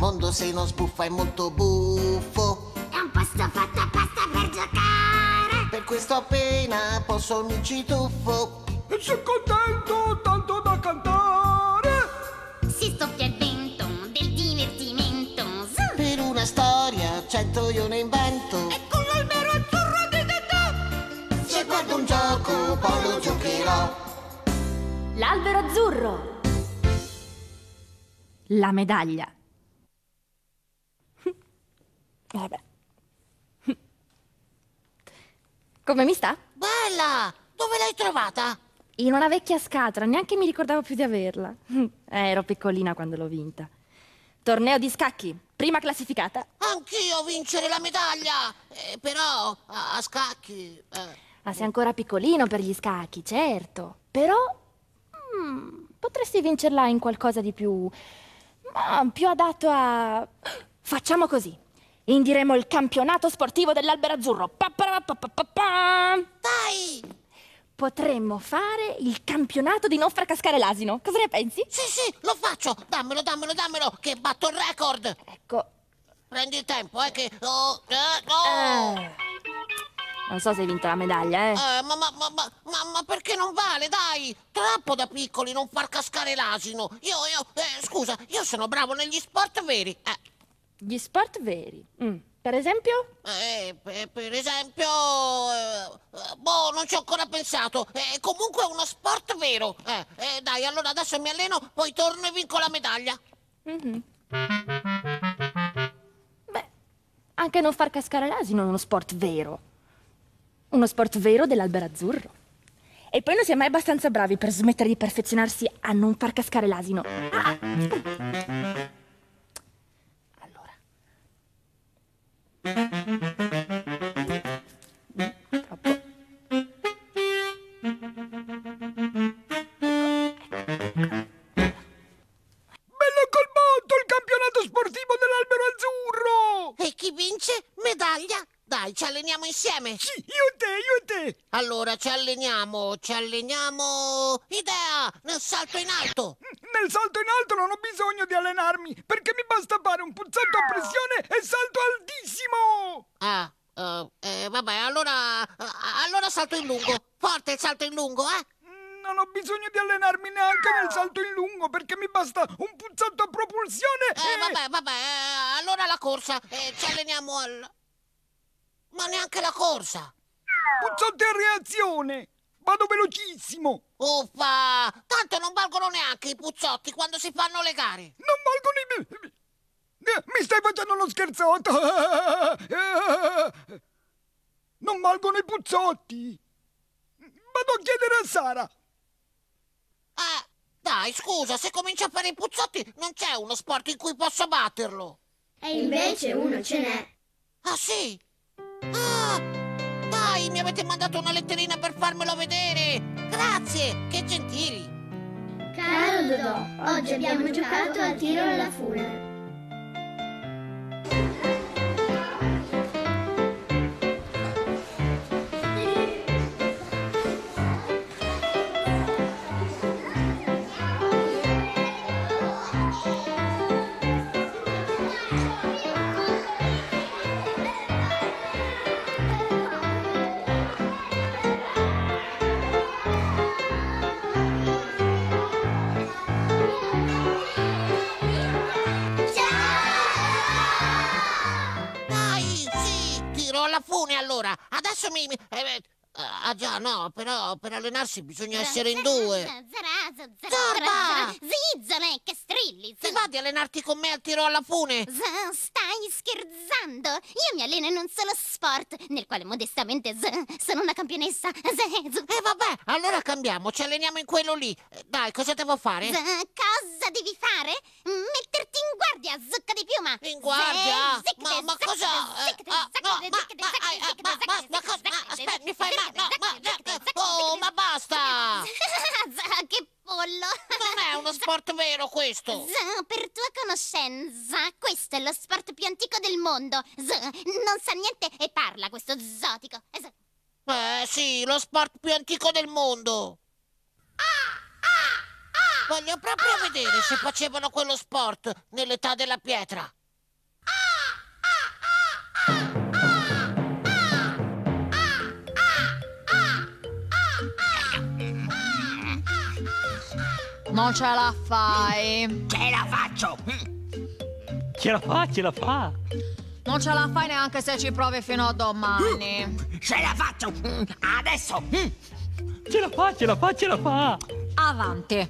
mondo se non sbuffa è molto buffo. È un posto fatto apposta per giocare. Per questo appena posso mi ci tuffo. E sono contento tanto da cantare. Si soffia il vento del divertimento. Zu! Per una storia cento io ne invento. E con l'albero azzurro di tetà. Se guardo un gioco poi lo giocherò. L'albero azzurro. La medaglia. Vabbè. Come mi sta? Bella! Dove l'hai trovata? In una vecchia scatola, neanche mi ricordavo più di averla. Eh, ero piccolina quando l'ho vinta. Torneo di scacchi, prima classificata. Anch'io vincere la medaglia! Eh, però a, a scacchi. eh. Ma sei ancora piccolino per gli scacchi, certo. Però mm, potresti vincerla in qualcosa di più. ma più adatto a. Facciamo così. Indiremo il campionato sportivo dell'albero azzurro. Pa, pa, pa. Dai! Potremmo fare il campionato di non far cascare l'asino. Cosa ne pensi? Sì, sì, lo faccio! Dammelo, dammelo, dammelo! Che batto il record! Ecco. Prendi il tempo, eh, che... Oh, eh, no! eh, Non so se hai vinto la medaglia, eh. Eh, ma, ma, ma, ma, ma, ma perché non vale, dai? Troppo da piccoli non far cascare l'asino. Io, io, eh, scusa, io sono bravo negli sport veri. Eh, Gli sport veri. Mm, Per esempio? eh, per, esempio... eh, eh, boh, non ci ho ancora pensato. Eh, comunque è uno sport vero. Eh, eh, dai, allora adesso mi alleno, poi torno e vinco la medaglia. Mhm. Beh, anche non far cascare l'asino è uno sport vero. Uno sport vero dell'albero azzurro. E poi non si è mai abbastanza bravi per smettere di perfezionarsi a non far cascare l'asino. Ah. Ci alleniamo, ci alleniamo... Idea, nel salto in alto. Nel salto in alto non ho bisogno di allenarmi, perché mi basta fare un puzzotto a pressione e salto altissimo. Ah, eh, eh, vabbè, allora... eh, allora salto in lungo. Forte il salto in lungo, eh? Non ho bisogno di allenarmi neanche nel salto in lungo, perché mi basta un puzzotto a propulsione Eh, e... vabbè, vabbè, eh, allora la corsa. Eh, ci alleniamo al... Ma neanche la corsa. Puzzotti a reazione. Vado velocissimo. Uffa! Tanto non valgono neanche i puzzotti quando si fanno le gare. Non valgono i... Mi stai facendo uno scherzotto? Non valgono i puzzotti. Vado a chiedere a Sara. Eh, dai, scusa, se cominci a fare i puzzotti non c'è uno sport in cui posso batterlo. E invece uno ce n'è. Ah, sì? Avete mandato una letterina per farmelo vedere! Grazie, che gentili! Caro Dodò, oggi abbiamo giocato a tiro alla fune. Ah già, no, però per allenarsi bisogna essere in due. Va di allenarti con me al tiro alla fune? Z- Stai scherzando? Io mi alleno in un solo sport, nel quale modestamente z- sono una campionessa. Z- z- Eh vabbè, allora cambiamo, ci alleniamo in quello lì. Eh, Dai, cosa devo fare? z- cosa devi fare? Metterti in guardia, zucca di piuma! In guardia? Z- Ma, ma cosa? Eh, ah, ma, ah, cosa? Aspetta, mi fai male. oh, ma basta! Che pollo! Non è uno sport vero questo. Z- per tua conoscenza, questo è lo sport più antico del mondo. Z- non sa niente e parla questo zotico. Z- Eh sì, lo sport più antico del mondo. Voglio proprio vedere se facevano quello sport nell'età della pietra. Non ce la fai. Ce la faccio! Ce la fa, ce la fa. Non ce la fai neanche se ci provi fino a domani. Ce la faccio! Adesso! Ce la fa, ce la fa, ce la fa. Avanti.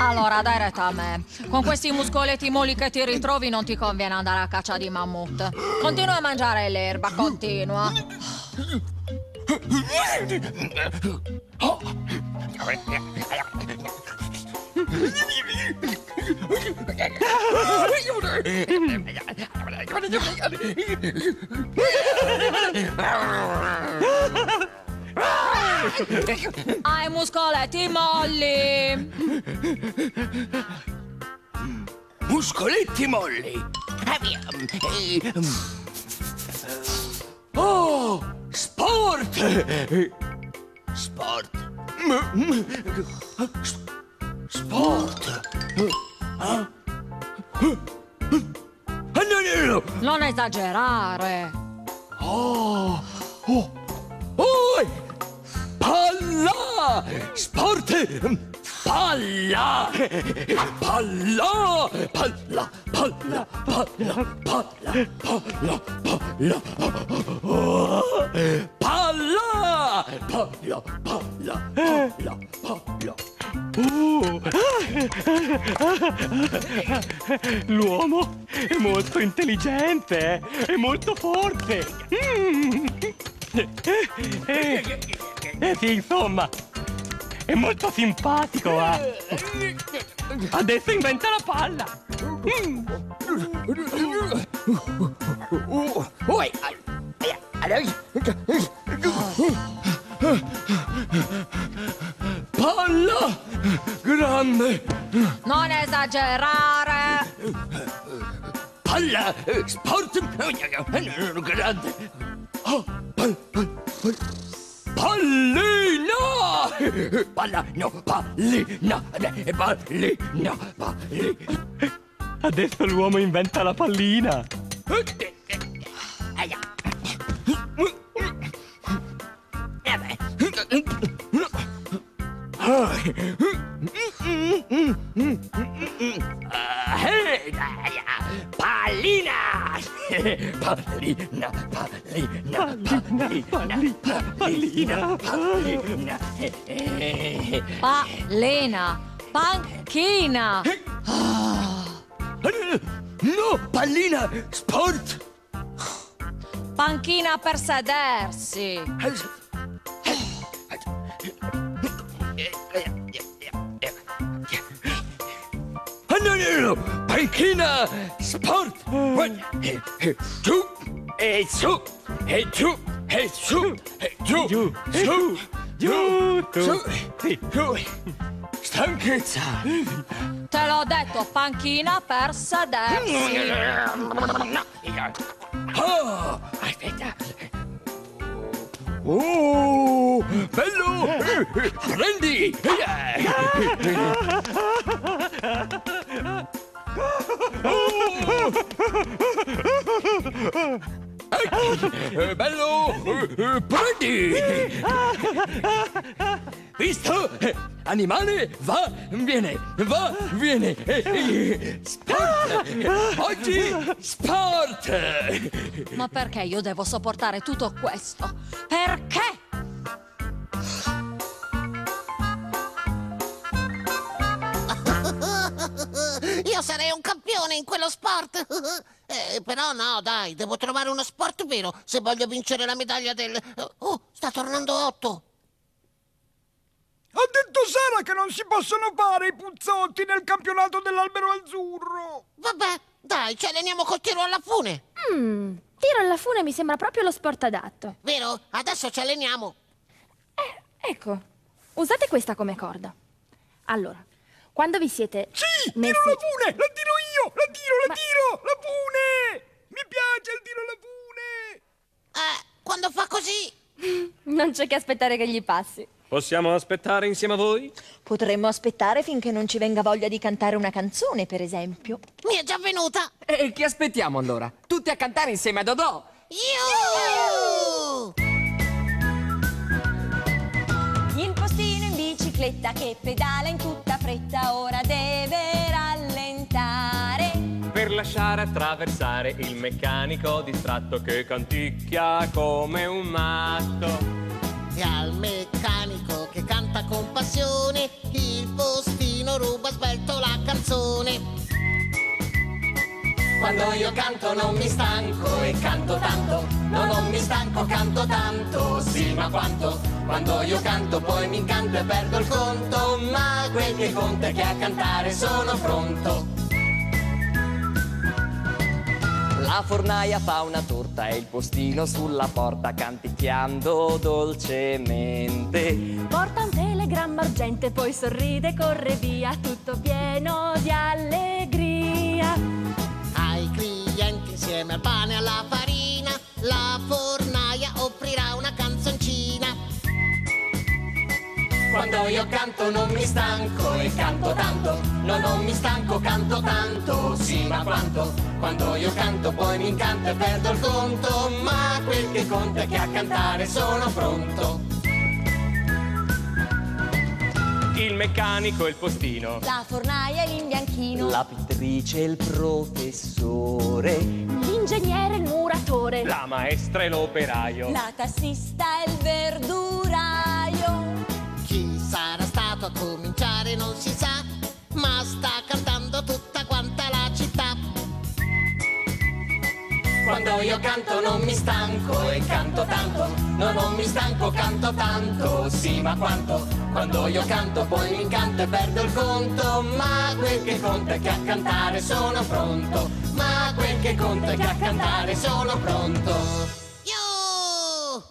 Allora, dai retta a me. Con questi muscoletti molli che ti ritrovi non ti conviene andare a caccia di mammut. Continua a mangiare l'erba, continua. Ai muscoletti molli! Muscoletti molli! Oh! Sport! Sport! Sport! Non esagerare! Oh! oh. Palla! Sport! Palla! Palla! Palla! Palla! Palla! Palla! Palla! Palla! Oh! Palla! Palla! Palla! Palla! Palla! Uh. L'uomo è molto intelligente e molto forte. Mm. Eh, eh, sì, insomma, è molto simpatico. eh. Adesso inventa la palla. Mm. Palla! Grande! Non esagerare. Palla! Sport! Grande! Oh, pal, pal, pal. Pallina! Palla, no, pallina! eh, Pallina! Pallina! Adesso l'uomo inventa la pallina. Aia. Pallina! Pallina! Pallina! Pallina! Pallina! Pallina! Palena. Panchina. No, pallina! Sport! Panchina per sedersi. Ah, no, no, no! Panchina! Sport! Giù! E su! E giù! E su! E giù! Giù, Su! Giù. Su! Sì. Giù! Stanchezza! Te l'ho detto, panchina per sedersi. Oh! Aspetta! Oh! Bello! Prendi! Eh, Bello! Eh, Prendi! Visto? Eh, Animale, va, viene, va, viene. Eh, eh, Sport! Eh, Oggi sport! Ma perché io devo sopportare tutto questo? Perché? Io sarei un campione in quello sport. Eh, però no, dai, devo trovare uno sport vero se voglio vincere la medaglia del... Oh, sta tornando Otto. Ha detto Sara che non si possono fare i puzzotti nel campionato dell'albero azzurro. Vabbè, dai, ci alleniamo col tiro alla fune. Mm, tiro alla fune mi sembra proprio lo sport adatto. Vero? Adesso ci alleniamo. Ecco, usate questa come corda. Allora, quando vi siete... Sì, messi... tiro la pune, la tiro io, la tiro, la Ma... tiro, la pune! Mi piace il tiro la pune! Eh, quando fa così... non c'è che aspettare che gli passi. Possiamo aspettare insieme a voi? Potremmo aspettare finché non ci venga voglia di cantare una canzone, per esempio. Mi è già venuta! E che aspettiamo allora? Tutti a cantare insieme a Dodò! Iuh! Il postino in bicicletta che pedala in tutto fretta ora deve rallentare. Per lasciare attraversare il meccanico distratto che canticchia come un matto. E al meccanico che canta con passione, il postino ruba svelto la canzone. Quando io canto non mi stanco e canto tanto, no non mi stanco, canto tanto, sì ma quanto? Quando io canto poi mi incanto e perdo il conto, ma quel che conta è che a cantare sono pronto. La fornaia fa una torta e il postino sulla porta canticchiando dolcemente. Porta un telegramma urgente, poi sorride, corre via, tutto pieno di allegria. Insieme al pane e alla farina, la fornaia offrirà una canzoncina. Quando io canto non mi stanco e canto tanto, no non mi stanco, canto tanto, sì ma quanto? Quando io canto poi mi incanto e perdo il conto, ma quel che conta è che a cantare sono pronto. Il meccanico e il postino. La fornaia e l'imbianchino, La pittrice e il professore. L'ingegnere, il muratore. La maestra e l'operaio. la tassista e il verduraio. Chi sarà stato a cominciare non si sa, ma sta cantando tutta quanta la città. Quando io canto non mi stanco e canto tanto, no non mi stanco, canto tanto, sì ma quanto? Quando io canto poi mi incanto e perdo il conto, ma quel che conta è che a cantare sono pronto, ma quel che conta è che a cantare sono pronto. Io!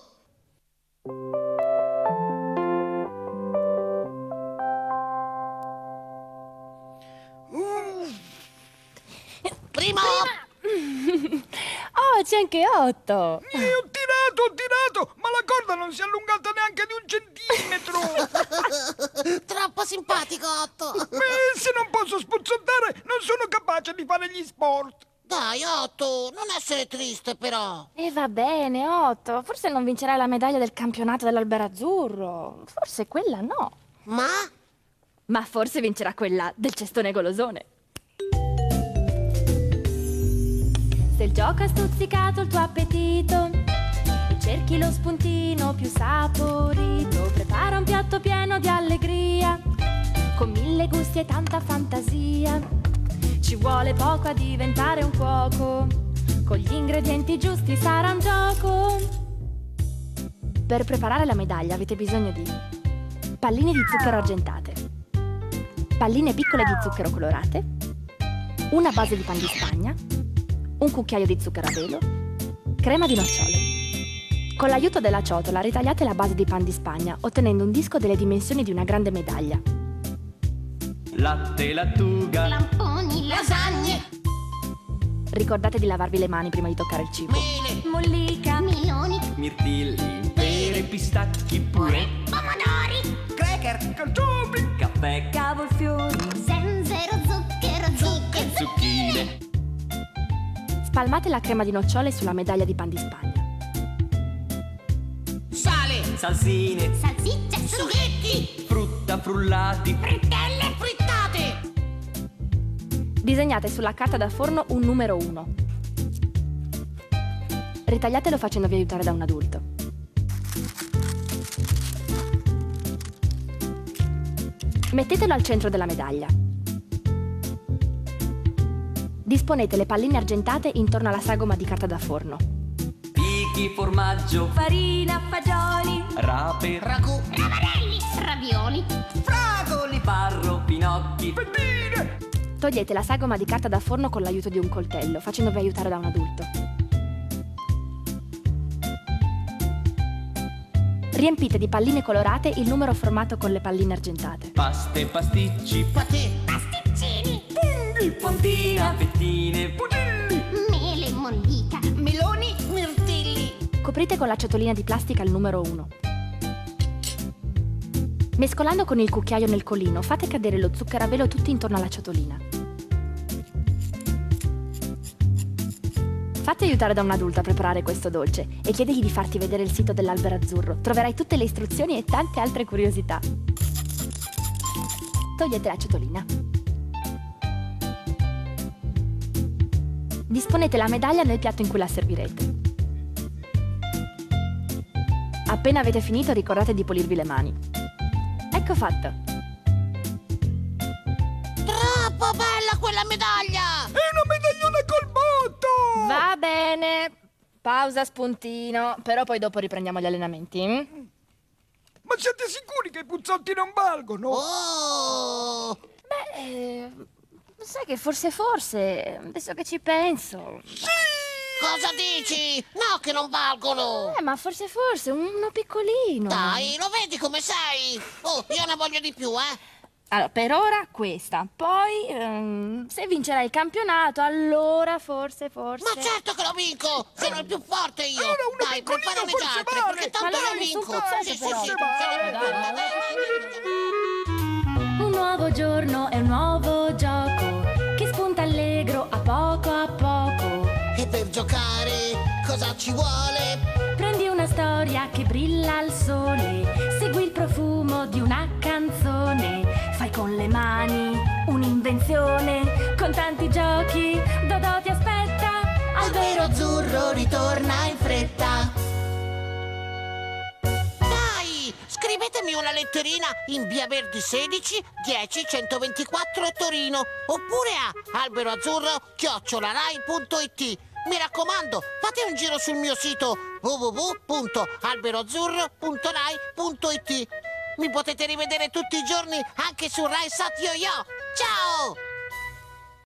Primo! Oh, c'è anche Otto. Eh, ho tirato, ho tirato, ma la corda non si è allungata neanche di un centimetro. Simpatico, Otto! Eh, se non posso spuzzottare, non sono capace di fare gli sport. Dai, Otto, non essere triste però. E va bene, Otto. Forse non vincerai la medaglia del campionato dell'Alberazzurro. Forse quella no. Ma? Ma forse vincerà quella del cestone golosone. Se il gioco ha stuzzicato il tuo appetito cerchi lo spuntino più saporito, prepara un piatto pieno di allegria, con mille gusti e tanta fantasia. Ci vuole poco a diventare un cuoco, con gli ingredienti giusti sarà un gioco. Per preparare la medaglia avete bisogno di palline di zucchero argentate, palline piccole di zucchero colorate, una base di pan di spagna, un cucchiaio di zucchero a velo, crema di nocciole. Con l'aiuto della ciotola ritagliate la base di pan di spagna ottenendo un disco delle dimensioni di una grande medaglia. Latte, lattuga. Lamponi, Lasagne, Ricordate di lavarvi le mani prima di toccare il cibo. mele, Mollica, meloni, Mirtilli, pere, pistacchi, purè, pomodori, Carciofi, caffè, cavolfiori, zenzero, zucchero, zucchero. zucchine. Spalmate la crema di nocciole sulla medaglia di pan di spagna. Salsine, Salsicce, sughetti, frutta, frullati. frittelle frittate. Disegnate sulla carta da forno un numero 1. Ritagliatelo facendovi aiutare da un adulto. Mettetelo al centro della medaglia. Disponete le palline argentate intorno alla sagoma di carta da forno. Fichi, formaggio, farina, fagioli, rape, Ragù, ravanelli, ravioli, fragoli, farro, pinocchi. Togliete la sagoma di carta da forno con l'aiuto di un coltello, facendovi aiutare da un adulto. Riempite di palline colorate il numero formato con le palline argentate. Paste, pasticci, patè, pasticcini, fontina, fettine, mele, Coprite con la ciotolina di plastica il numero 1. Mescolando con il cucchiaio nel colino, fate cadere lo zucchero a velo tutto intorno alla ciotolina. Fatti aiutare da un adulto a preparare questo dolce e chiedigli di farti vedere il sito dell'albero azzurro. Troverai tutte le istruzioni e tante altre curiosità. Togliete la ciotolina. Disponete la medaglia nel piatto in cui la servirete. Appena avete finito ricordate di pulirvi le mani. Ecco fatto. Troppo bella quella medaglia! È una medaglione col botto! Va bene. Pausa spuntino, però poi dopo riprendiamo gli allenamenti. mm? Ma siete sicuri che i puzzotti non valgono? Oh! Beh, eh, sai che forse forse, adesso che ci penso. Cosa dici? No, che non valgono! Eh, ma forse forse, uno piccolino. Dai, lo vedi come sei? Oh, io ne voglio di più, eh! Allora, per ora questa. Poi, ehm, se vincerai il campionato, allora forse, forse... Ma certo che lo vinco! Sono il più forte io! Allora, uno Dai, preparami già altri, vale. perché tanto allora lo vinco! Sì, sì, sì. Un nuovo giorno è un nuovo per giocare cosa ci vuole? Prendi una storia che brilla al sole, segui il profumo di una canzone, fai con le mani un'invenzione, con tanti giochi Dodò ti aspetta, albero azzurro ritorna in fretta. Dai, scrivetemi una letterina in via Verdi 16 10 124 Torino oppure a alberoazzurro chiocciolarai.it. Mi raccomando, fate un giro sul mio sito www.alberoazzurro.rai.it. Mi potete rivedere tutti i giorni anche su Rai Sat Yo Yo. Ciao!